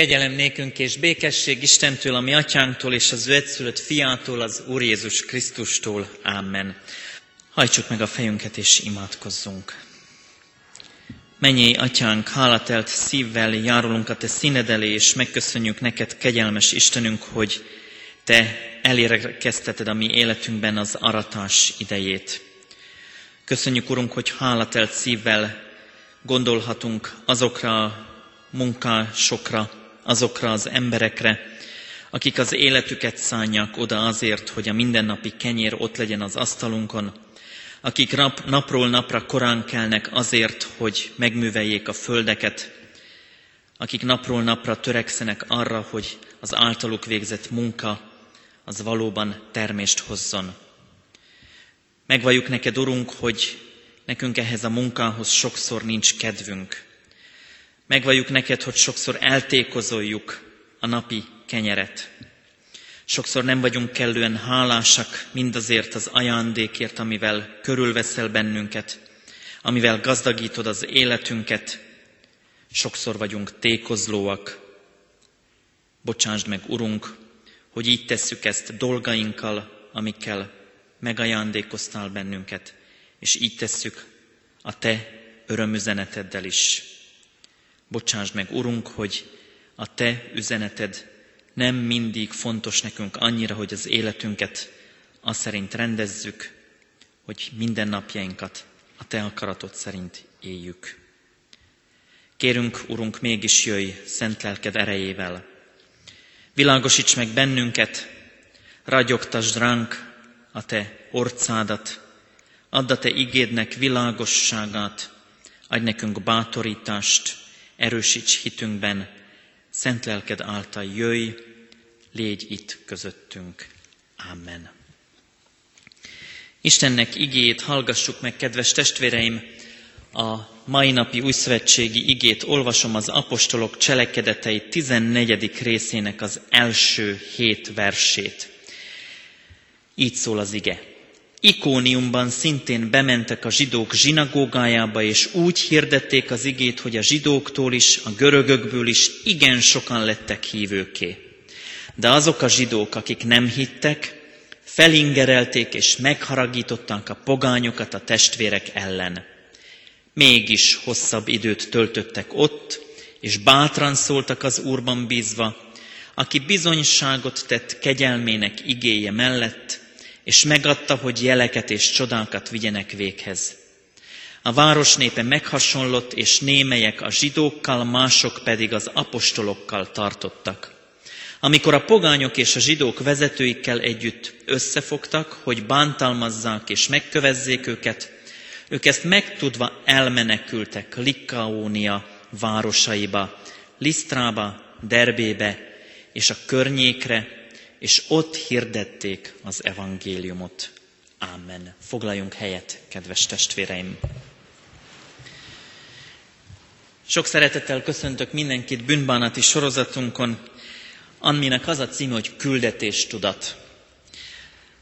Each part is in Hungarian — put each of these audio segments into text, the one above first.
Kegyelem nékünk és békesség Istentől, a mi atyánktól és az ő fiától, az Úr Jézus Krisztustól. Amen. Hajtsuk meg a fejünket és imádkozzunk. Mennyi atyánk, hálatelt szívvel járulunk a te színed elé, és megköszönjük neked, kegyelmes Istenünk, hogy te elérkezteted a mi életünkben az aratás idejét. Köszönjük, Urunk, hogy hálatelt szívvel gondolhatunk azokra a munkásokra, azokra az emberekre, akik az életüket szánják oda azért, hogy a mindennapi kenyér ott legyen az asztalunkon, akik nap, napról napra korán kelnek azért, hogy megműveljék a földeket, akik napról napra törekszenek arra, hogy az általuk végzett munka az valóban termést hozzon. Megvalljuk neked, Urunk, hogy nekünk ehhez a munkához sokszor nincs kedvünk. Megvalljuk neked, hogy sokszor eltékozoljuk a napi kenyeret. Sokszor nem vagyunk kellően hálásak mindazért az ajándékért, amivel körülveszel bennünket, amivel gazdagítod az életünket. Sokszor vagyunk tékozlóak. Bocsásd meg, Urunk, hogy így tesszük ezt dolgainkkal, amikkel megajándékoztál bennünket, és így tesszük a Te örömüzeneteddel is. Bocsásd meg, Urunk, hogy a Te üzeneted nem mindig fontos nekünk annyira, hogy az életünket az szerint rendezzük, hogy minden napjainkat a Te akaratod szerint éljük. Kérünk, Urunk, mégis jöjj szent lelked erejével. Világosíts meg bennünket, ragyogtasd ránk a Te orcádat, add a Te igédnek világosságát, adj nekünk bátorítást, erősíts hitünkben, szent lelked által jöjj, légy itt közöttünk. Amen. Istennek igét hallgassuk meg, kedves testvéreim, a mai napi újszövetségi igét olvasom az apostolok cselekedetei 14. részének az első hét versét. Így szól az ige. Ikóniumban szintén bementek a zsidók zsinagógájába, és úgy hirdették az igét, hogy a zsidóktól is, a görögökből is igen sokan lettek hívőké. De azok a zsidók, akik nem hittek, felingerelték és megharagították a pogányokat a testvérek ellen. Mégis hosszabb időt töltöttek ott, és bátran szóltak az Úrban bízva, aki bizonyságot tett kegyelmének igéje mellett, és megadta, hogy jeleket és csodákat vigyenek véghez. A város népe meghasonlott, és némelyek a zsidókkal, mások pedig az apostolokkal tartottak. Amikor a pogányok és a zsidók vezetőikkel együtt összefogtak, hogy bántalmazzák és megkövezzék őket, ők ezt megtudva elmenekültek Likaónia városaiba, Lisztrába, Derbébe és a környékre, és ott hirdették az evangéliumot. Amen. Foglaljunk helyet, kedves testvéreim! Sok szeretettel köszöntök mindenkit bűnbánati sorozatunkon, aminek az a címe, hogy küldetéstudat.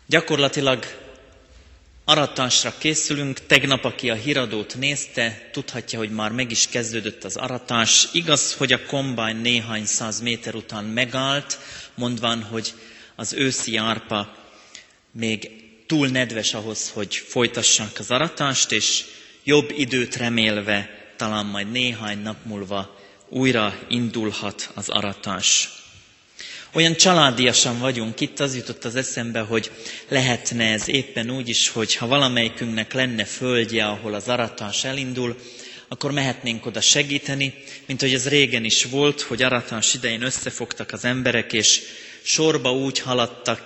Gyakorlatilag aratásra készülünk. Tegnap, aki a híradót nézte, tudhatja, hogy már meg is kezdődött az aratás. Igaz, hogy a kombány néhány száz méter után megállt, mondván, hogy az őszi árpa még túl nedves ahhoz, hogy folytassák az aratást, és jobb időt remélve talán majd néhány nap múlva újra indulhat az aratás. Olyan családiasan vagyunk itt, az jutott az eszembe, hogy lehetne ez éppen úgy is, hogy ha valamelyikünknek lenne földje, ahol az aratás elindul, akkor mehetnénk oda segíteni, mint hogy ez régen is volt, hogy aratás idején összefogtak az emberek, és sorba úgy haladtak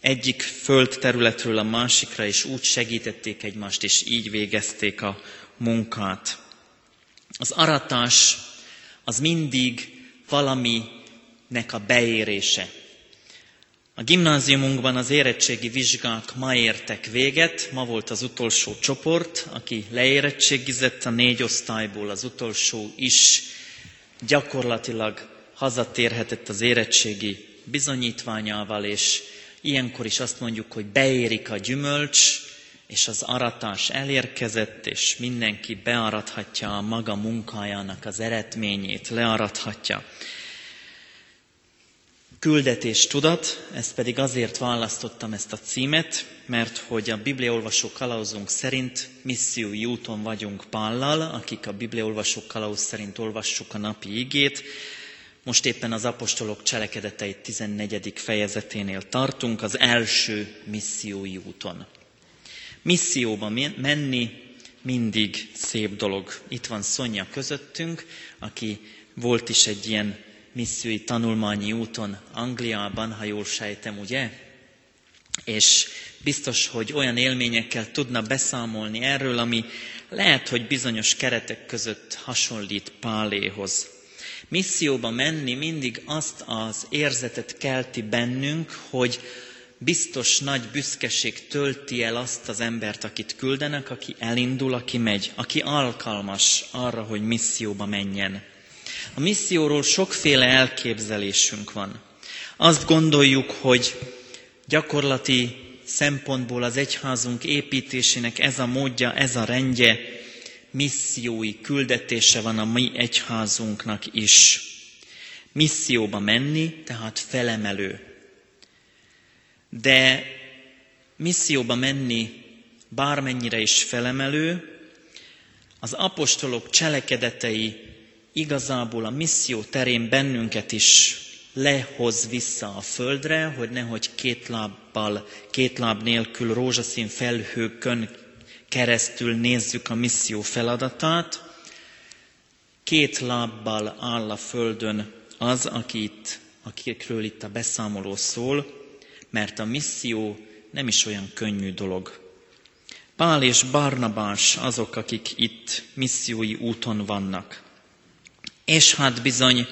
egyik földterületről a másikra, és úgy segítették egymást, és így végezték a munkát. Az aratás az mindig valaminek a beérése. A gimnáziumunkban az érettségi vizsgák ma értek véget, ma volt az utolsó csoport, aki leérettségizett a négy osztályból, az utolsó is gyakorlatilag hazatérhetett az érettségi bizonyítványával, és ilyenkor is azt mondjuk, hogy beérik a gyümölcs, és az aratás elérkezett, és mindenki bearathatja a maga munkájának az eredményét, learathatja. Küldetés tudat, ezt pedig azért választottam ezt a címet, mert hogy a Bibliaolvasó kalauzunk szerint missziói úton vagyunk Pállal, akik a Bibliaolvasó kalauz szerint olvassuk a napi igét. Most éppen az apostolok cselekedetei 14. fejezeténél tartunk, az első missziói úton. Misszióba menni mindig szép dolog. Itt van Szonya közöttünk, aki volt is egy ilyen missziói tanulmányi úton Angliában, ha jól sejtem, ugye? És biztos, hogy olyan élményekkel tudna beszámolni erről, ami lehet, hogy bizonyos keretek között hasonlít Páléhoz. Misszióba menni mindig azt az érzetet kelti bennünk, hogy biztos nagy büszkeség tölti el azt az embert, akit küldenek, aki elindul, aki megy, aki alkalmas arra, hogy misszióba menjen. A misszióról sokféle elképzelésünk van. Azt gondoljuk, hogy gyakorlati szempontból az egyházunk építésének ez a módja, ez a rendje, missziói küldetése van a mi egyházunknak is. Misszióba menni, tehát felemelő. De misszióba menni bármennyire is felemelő, az apostolok cselekedetei igazából a misszió terén bennünket is lehoz vissza a földre, hogy nehogy két lábbal, két láb nélkül rózsaszín felhőkön keresztül nézzük a misszió feladatát. Két lábbal áll a földön az, aki itt, akikről itt a beszámoló szól, mert a misszió nem is olyan könnyű dolog. Pál és Barnabás azok, akik itt missziói úton vannak. És hát bizony,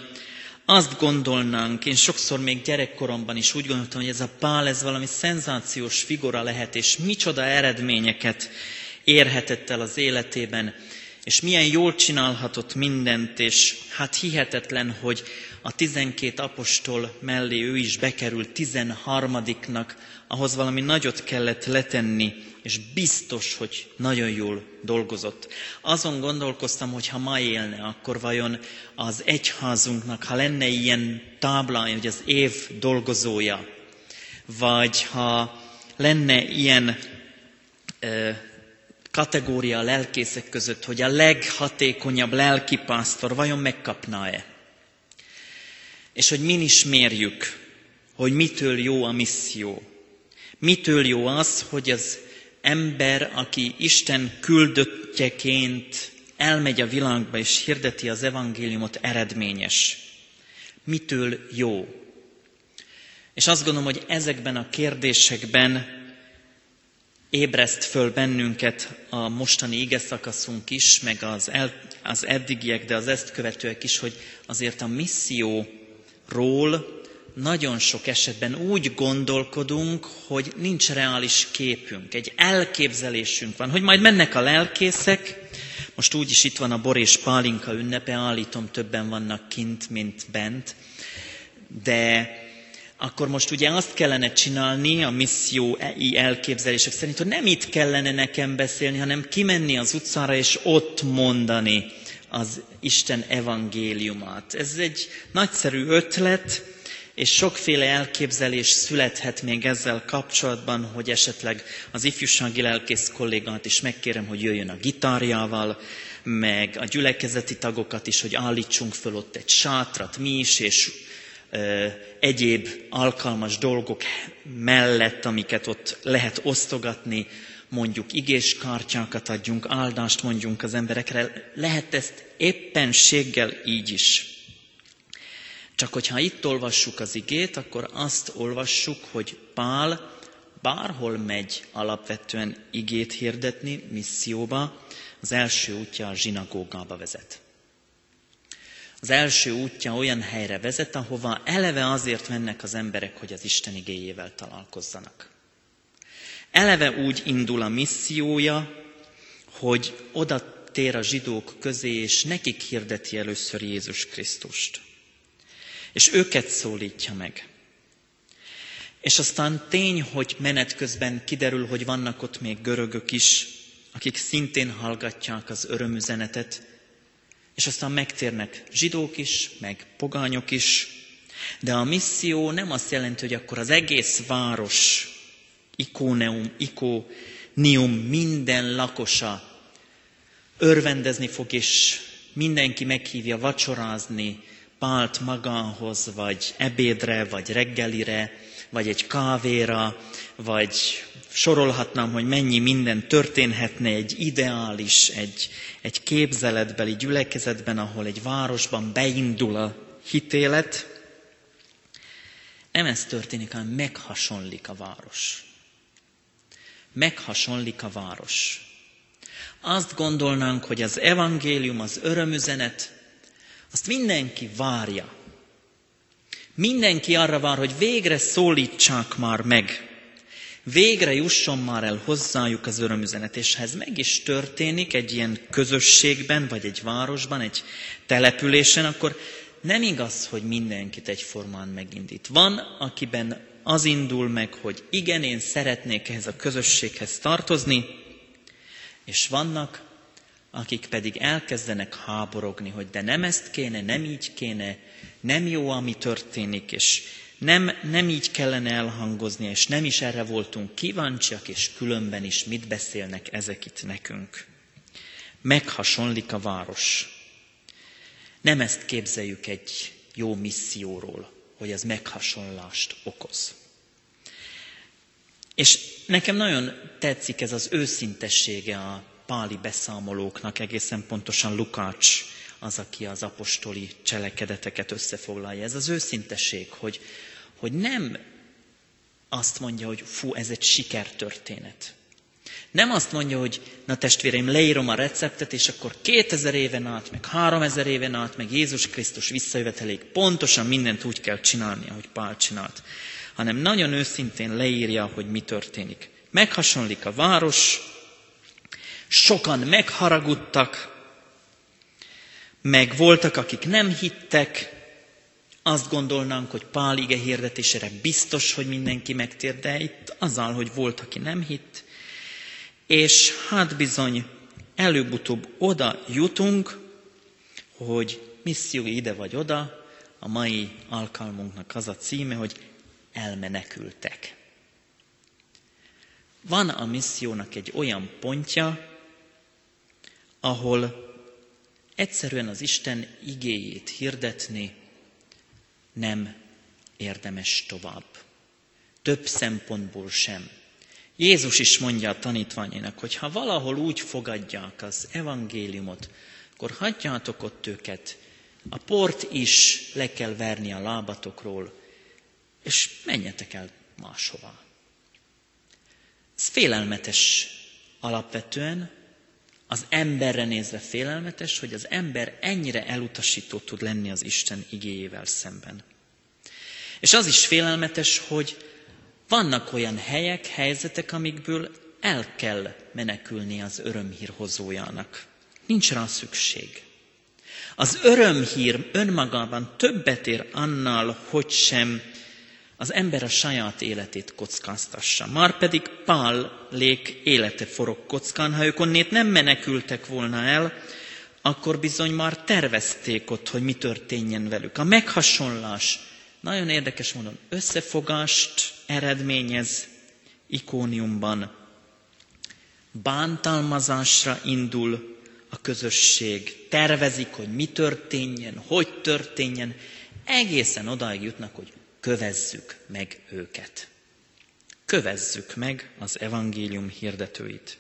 azt gondolnánk, én sokszor még gyerekkoromban is úgy gondoltam, hogy ez a Pál, ez valami szenzációs figura lehet, és micsoda eredményeket érhetett el az életében, és milyen jól csinálhatott mindent, és hát hihetetlen, hogy a tizenkét apostol mellé ő is bekerült tizenharmadiknak, ahhoz valami nagyot kellett letenni, és biztos, hogy nagyon jól dolgozott. Azon gondolkoztam, hogy ha ma élne, akkor vajon az egyházunknak, ha lenne ilyen tábla, hogy az év dolgozója, vagy ha lenne ilyen ö, kategória a lelkészek között, hogy a leghatékonyabb lelkipásztor vajon megkapná-e? És hogy min is mérjük, hogy mitől jó a misszió. Mitől jó az, hogy az ember, aki Isten küldöttjeként elmegy a világba és hirdeti az evangéliumot, eredményes. Mitől jó? És azt gondolom, hogy ezekben a kérdésekben ébreszt föl bennünket a mostani ige szakaszunk is, meg az, el, az eddigiek, de az ezt követőek is, hogy azért a misszióról nagyon sok esetben úgy gondolkodunk, hogy nincs reális képünk, egy elképzelésünk van, hogy majd mennek a lelkészek, most úgyis itt van a Bor és Pálinka ünnepe, állítom többen vannak kint, mint bent, de akkor most ugye azt kellene csinálni a missziói elképzelések szerint, hogy nem itt kellene nekem beszélni, hanem kimenni az utcára és ott mondani az Isten evangéliumát. Ez egy nagyszerű ötlet, és sokféle elképzelés születhet még ezzel kapcsolatban, hogy esetleg az ifjúsági lelkész kollégát is megkérem, hogy jöjjön a gitárjával, meg a gyülekezeti tagokat is, hogy állítsunk föl ott egy sátrat mi is, és ö, egyéb alkalmas dolgok mellett, amiket ott lehet osztogatni, mondjuk igéskártyákat adjunk, áldást mondjunk az emberekre, lehet ezt éppenséggel így is. Csak hogyha itt olvassuk az igét, akkor azt olvassuk, hogy Pál bárhol megy alapvetően igét hirdetni, misszióba, az első útja a zsinagógába vezet. Az első útja olyan helyre vezet, ahova eleve azért mennek az emberek, hogy az Isten igéjével találkozzanak. Eleve úgy indul a missziója, hogy oda tér a zsidók közé, és nekik hirdeti először Jézus Krisztust és őket szólítja meg. És aztán tény, hogy menet közben kiderül, hogy vannak ott még görögök is, akik szintén hallgatják az örömüzenetet, és aztán megtérnek zsidók is, meg pogányok is, De a misszió nem azt jelenti, hogy akkor az egész város, ikóneum, ikónium minden lakosa örvendezni fog, és mindenki meghívja vacsorázni Pált magához, vagy ebédre, vagy reggelire, vagy egy kávéra, vagy sorolhatnám, hogy mennyi minden történhetne egy ideális, egy, egy képzeletbeli gyülekezetben, ahol egy városban beindul a hitélet. Nem ez történik, hanem meghasonlik a város. Meghasonlik a város. Azt gondolnánk, hogy az evangélium, az örömüzenet, azt mindenki várja. Mindenki arra vár, hogy végre szólítsák már meg. Végre jusson már el hozzájuk az örömüzenet, és ha ez meg is történik egy ilyen közösségben, vagy egy városban, egy településen, akkor nem igaz, hogy mindenkit egyformán megindít. Van, akiben az indul meg, hogy igen, én szeretnék ehhez a közösséghez tartozni, és vannak, akik pedig elkezdenek háborogni, hogy de nem ezt kéne, nem így kéne, nem jó, ami történik, és nem, nem így kellene elhangozni, és nem is erre voltunk kíváncsiak, és különben is mit beszélnek ezek itt nekünk. Meghasonlik a város. Nem ezt képzeljük egy jó misszióról, hogy ez meghasonlást okoz. És nekem nagyon tetszik ez az őszintessége a páli beszámolóknak, egészen pontosan Lukács az, aki az apostoli cselekedeteket összefoglalja. Ez az őszintesség, hogy, hogy nem azt mondja, hogy fú, ez egy sikertörténet. Nem azt mondja, hogy na testvéreim, leírom a receptet, és akkor 2000 éven át, meg 3000 éven át, meg Jézus Krisztus visszajöveteléig pontosan mindent úgy kell csinálni, ahogy Pál csinált. Hanem nagyon őszintén leírja, hogy mi történik. Meghasonlik a város, sokan megharagudtak, meg voltak, akik nem hittek, azt gondolnánk, hogy Pál ige hirdetésére biztos, hogy mindenki megtér, de itt azzal, hogy volt, aki nem hitt, és hát bizony előbb-utóbb oda jutunk, hogy misszió ide vagy oda, a mai alkalmunknak az a címe, hogy elmenekültek. Van a missziónak egy olyan pontja, ahol egyszerűen az Isten igéjét hirdetni nem érdemes tovább. Több szempontból sem. Jézus is mondja a tanítványainak, hogy ha valahol úgy fogadják az evangéliumot, akkor hagyjátok ott őket, a port is le kell verni a lábatokról, és menjetek el máshova. Ez félelmetes alapvetően, az emberre nézve félelmetes, hogy az ember ennyire elutasító tud lenni az Isten igéjével szemben. És az is félelmetes, hogy vannak olyan helyek, helyzetek, amikből el kell menekülni az örömhír hozójának. Nincs rá szükség. Az örömhír önmagában többet ér annál, hogy sem az ember a saját életét kockáztassa. Már pedig lék élete forog kockán, ha ők onnét nem menekültek volna el, akkor bizony már tervezték ott, hogy mi történjen velük. A meghasonlás nagyon érdekes módon összefogást eredményez ikóniumban. Bántalmazásra indul a közösség. Tervezik, hogy mi történjen, hogy történjen. Egészen odáig jutnak, hogy kövezzük meg őket. Kövezzük meg az evangélium hirdetőit.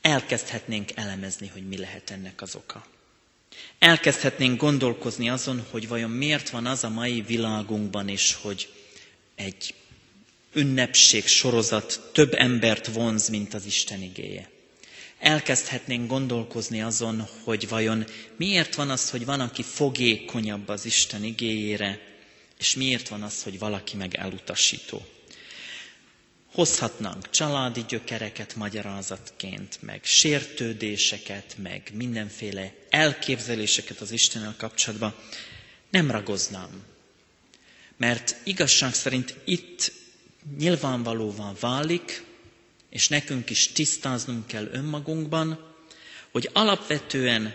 Elkezdhetnénk elemezni, hogy mi lehet ennek az oka. Elkezdhetnénk gondolkozni azon, hogy vajon miért van az a mai világunkban is, hogy egy ünnepség sorozat több embert vonz, mint az Isten igéje elkezdhetnénk gondolkozni azon, hogy vajon miért van az, hogy van, aki fogékonyabb az Isten igéjére, és miért van az, hogy valaki meg elutasító. Hozhatnánk családi gyökereket magyarázatként, meg sértődéseket, meg mindenféle elképzeléseket az Istennel kapcsolatban. Nem ragoznám, mert igazság szerint itt nyilvánvalóvá válik, és nekünk is tisztáznunk kell önmagunkban, hogy alapvetően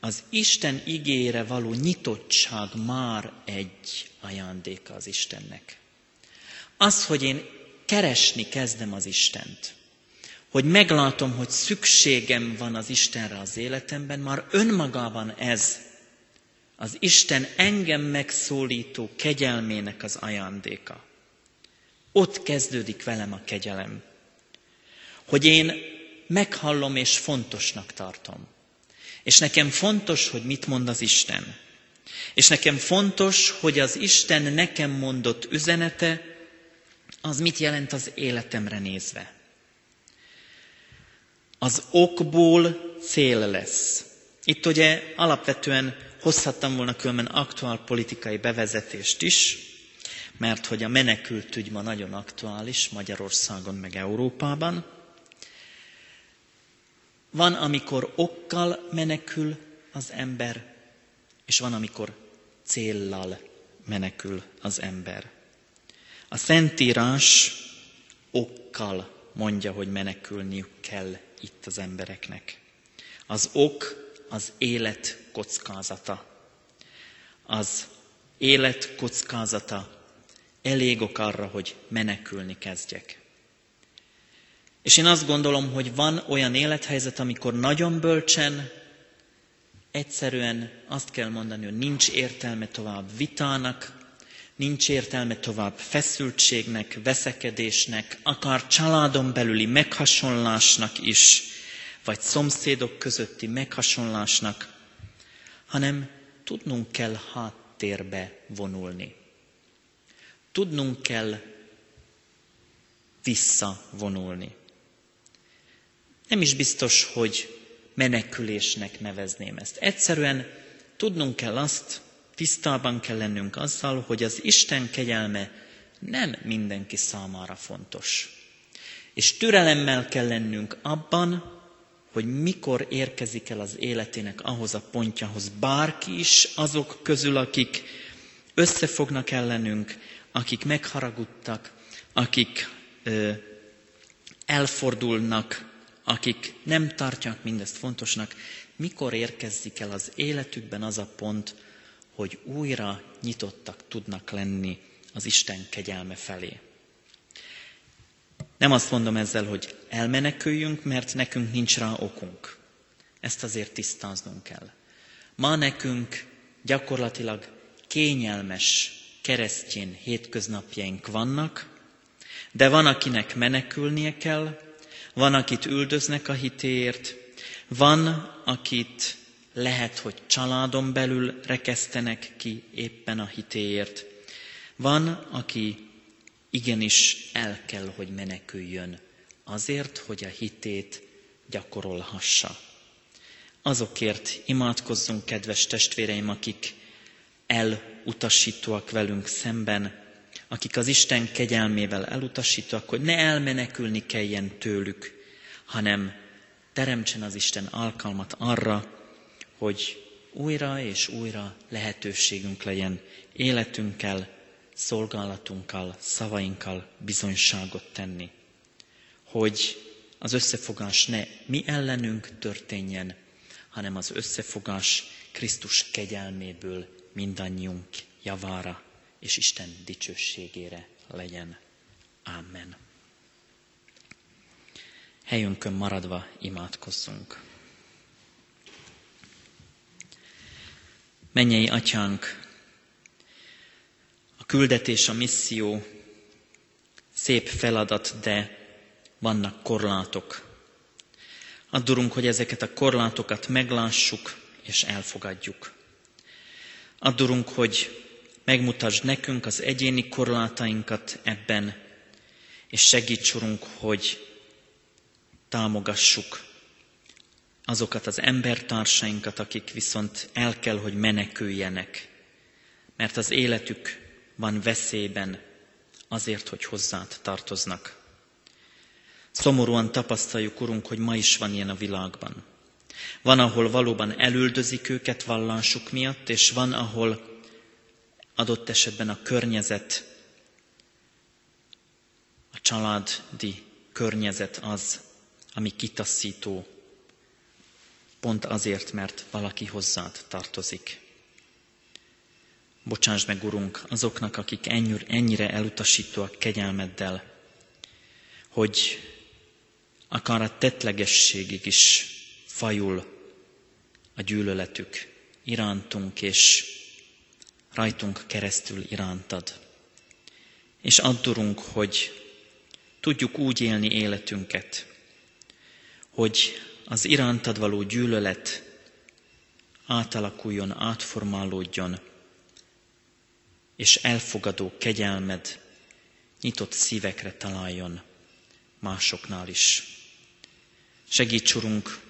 az Isten igére való nyitottság már egy ajándéka az Istennek. Az, hogy én keresni kezdem az Istent, hogy meglátom, hogy szükségem van az Istenre az életemben, már önmagában ez az Isten engem megszólító kegyelmének az ajándéka. Ott kezdődik velem a kegyelem. Hogy én meghallom és fontosnak tartom. És nekem fontos, hogy mit mond az Isten. És nekem fontos, hogy az Isten nekem mondott üzenete, az mit jelent az életemre nézve. Az okból cél lesz. Itt ugye alapvetően hozhattam volna különben aktuál politikai bevezetést is, mert hogy a menekültügy ma nagyon aktuális Magyarországon meg Európában. Van, amikor okkal menekül az ember, és van, amikor céllal menekül az ember. A Szentírás okkal mondja, hogy menekülniük kell itt az embereknek. Az ok az élet kockázata. Az élet kockázata elég ok arra, hogy menekülni kezdjek. És én azt gondolom, hogy van olyan élethelyzet, amikor nagyon bölcsen, egyszerűen azt kell mondani, hogy nincs értelme tovább vitának, nincs értelme tovább feszültségnek, veszekedésnek, akár családon belüli meghasonlásnak is, vagy szomszédok közötti meghasonlásnak, hanem tudnunk kell háttérbe vonulni. Tudnunk kell visszavonulni. Nem is biztos, hogy menekülésnek nevezném ezt. Egyszerűen tudnunk kell azt, tisztában kell lennünk azzal, hogy az Isten kegyelme nem mindenki számára fontos. És türelemmel kell lennünk abban, hogy mikor érkezik el az életének ahhoz a pontjahoz bárki is, azok közül, akik összefognak ellenünk, akik megharagudtak, akik ö, elfordulnak, akik nem tartják mindezt fontosnak, mikor érkezik el az életükben az a pont, hogy újra nyitottak tudnak lenni az Isten kegyelme felé. Nem azt mondom ezzel, hogy elmeneküljünk, mert nekünk nincs rá okunk. Ezt azért tisztáznunk kell. Ma nekünk gyakorlatilag kényelmes keresztjén hétköznapjaink vannak, de van, akinek menekülnie kell, van, akit üldöznek a hitéért, van, akit lehet, hogy családon belül rekesztenek ki éppen a hitéért. Van, aki igenis el kell, hogy meneküljön azért, hogy a hitét gyakorolhassa. Azokért imádkozzunk, kedves testvéreim, akik elutasítóak velünk szemben, akik az Isten kegyelmével elutasítóak, hogy ne elmenekülni kelljen tőlük, hanem teremtsen az Isten alkalmat arra, hogy újra és újra lehetőségünk legyen életünkkel, szolgálatunkkal, szavainkkal bizonyságot tenni. Hogy az összefogás ne mi ellenünk történjen, hanem az összefogás Krisztus kegyelméből mindannyiunk javára és Isten dicsőségére legyen. Amen. Helyünkön maradva imádkozzunk. Mennyei atyánk, a küldetés, a misszió szép feladat, de vannak korlátok. Addurunk, hogy ezeket a korlátokat meglássuk és elfogadjuk. Addurunk, hogy megmutasd nekünk az egyéni korlátainkat ebben, és segíts, hogy támogassuk azokat az embertársainkat, akik viszont el kell, hogy meneküljenek, mert az életük van veszélyben azért, hogy hozzád tartoznak. Szomorúan tapasztaljuk, Urunk, hogy ma is van ilyen a világban. Van, ahol valóban elüldözik őket vallásuk miatt, és van, ahol adott esetben a környezet, a családi környezet az, ami kitaszító pont azért, mert valaki hozzád tartozik. Bocsáss meg, Urunk, azoknak, akik ennyire elutasítóak kegyelmeddel, hogy akár a tetlegességig is fajul a gyűlöletük irántunk, és rajtunk keresztül irántad. És addurunk, hogy tudjuk úgy élni életünket, hogy az irántad való gyűlölet átalakuljon, átformálódjon, és elfogadó kegyelmed nyitott szívekre találjon másoknál is. Segíts, Urunk,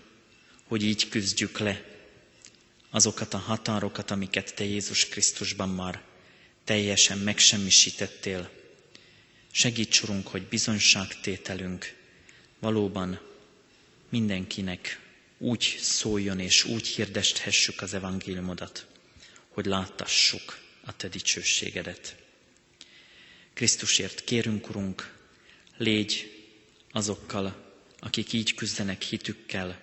hogy így küzdjük le azokat a határokat, amiket Te Jézus Krisztusban már teljesen megsemmisítettél. Segíts, Urunk, hogy bizonyságtételünk valóban mindenkinek úgy szóljon és úgy hirdesthessük az evangéliumodat, hogy láttassuk a Te dicsőségedet. Krisztusért kérünk, Urunk, légy azokkal, akik így küzdenek hitükkel,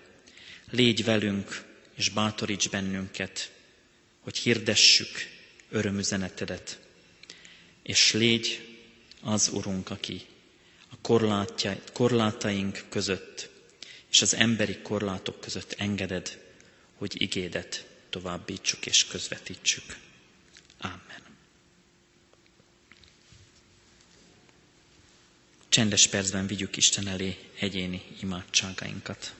légy velünk, és bátoríts bennünket, hogy hirdessük örömüzenetedet, és légy az Urunk, aki a korlátaink között és az emberi korlátok között engeded, hogy igédet továbbítsuk és közvetítsük. Amen. Csendes percben vigyük Isten elé egyéni imádságainkat.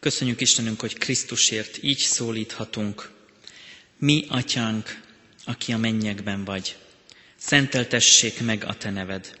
Köszönjük Istenünk, hogy Krisztusért így szólíthatunk. Mi, Atyánk, aki a mennyekben vagy, szenteltessék meg a Te neved.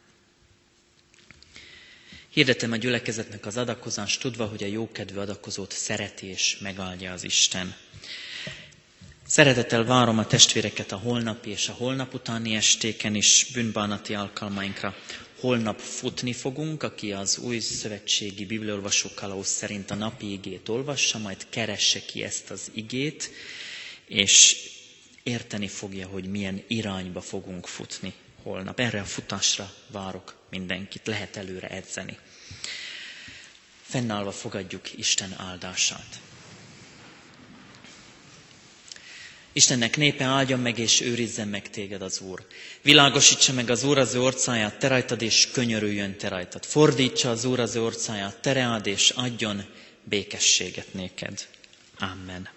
Hirdetem a gyülekezetnek az adakozást, tudva, hogy a jókedvű adakozót szereti és megáldja az Isten. Szeretettel várom a testvéreket a holnapi és a holnap utáni estéken is, bűnbánati alkalmainkra. Holnap futni fogunk, aki az új szövetségi bibliolvasó kalauz szerint a napi igét olvassa, majd keresse ki ezt az igét, és érteni fogja, hogy milyen irányba fogunk futni holnap. Erre a futásra várok mindenkit, lehet előre edzeni. Fennállva fogadjuk Isten áldását. Istennek népe áldjon meg és őrizzen meg téged az Úr. Világosítsa meg az Úr az ő orcáját te rajtad, és könyörüljön te rajtad. Fordítsa az Úr az ő orcáját te reád, és adjon békességet néked. Amen.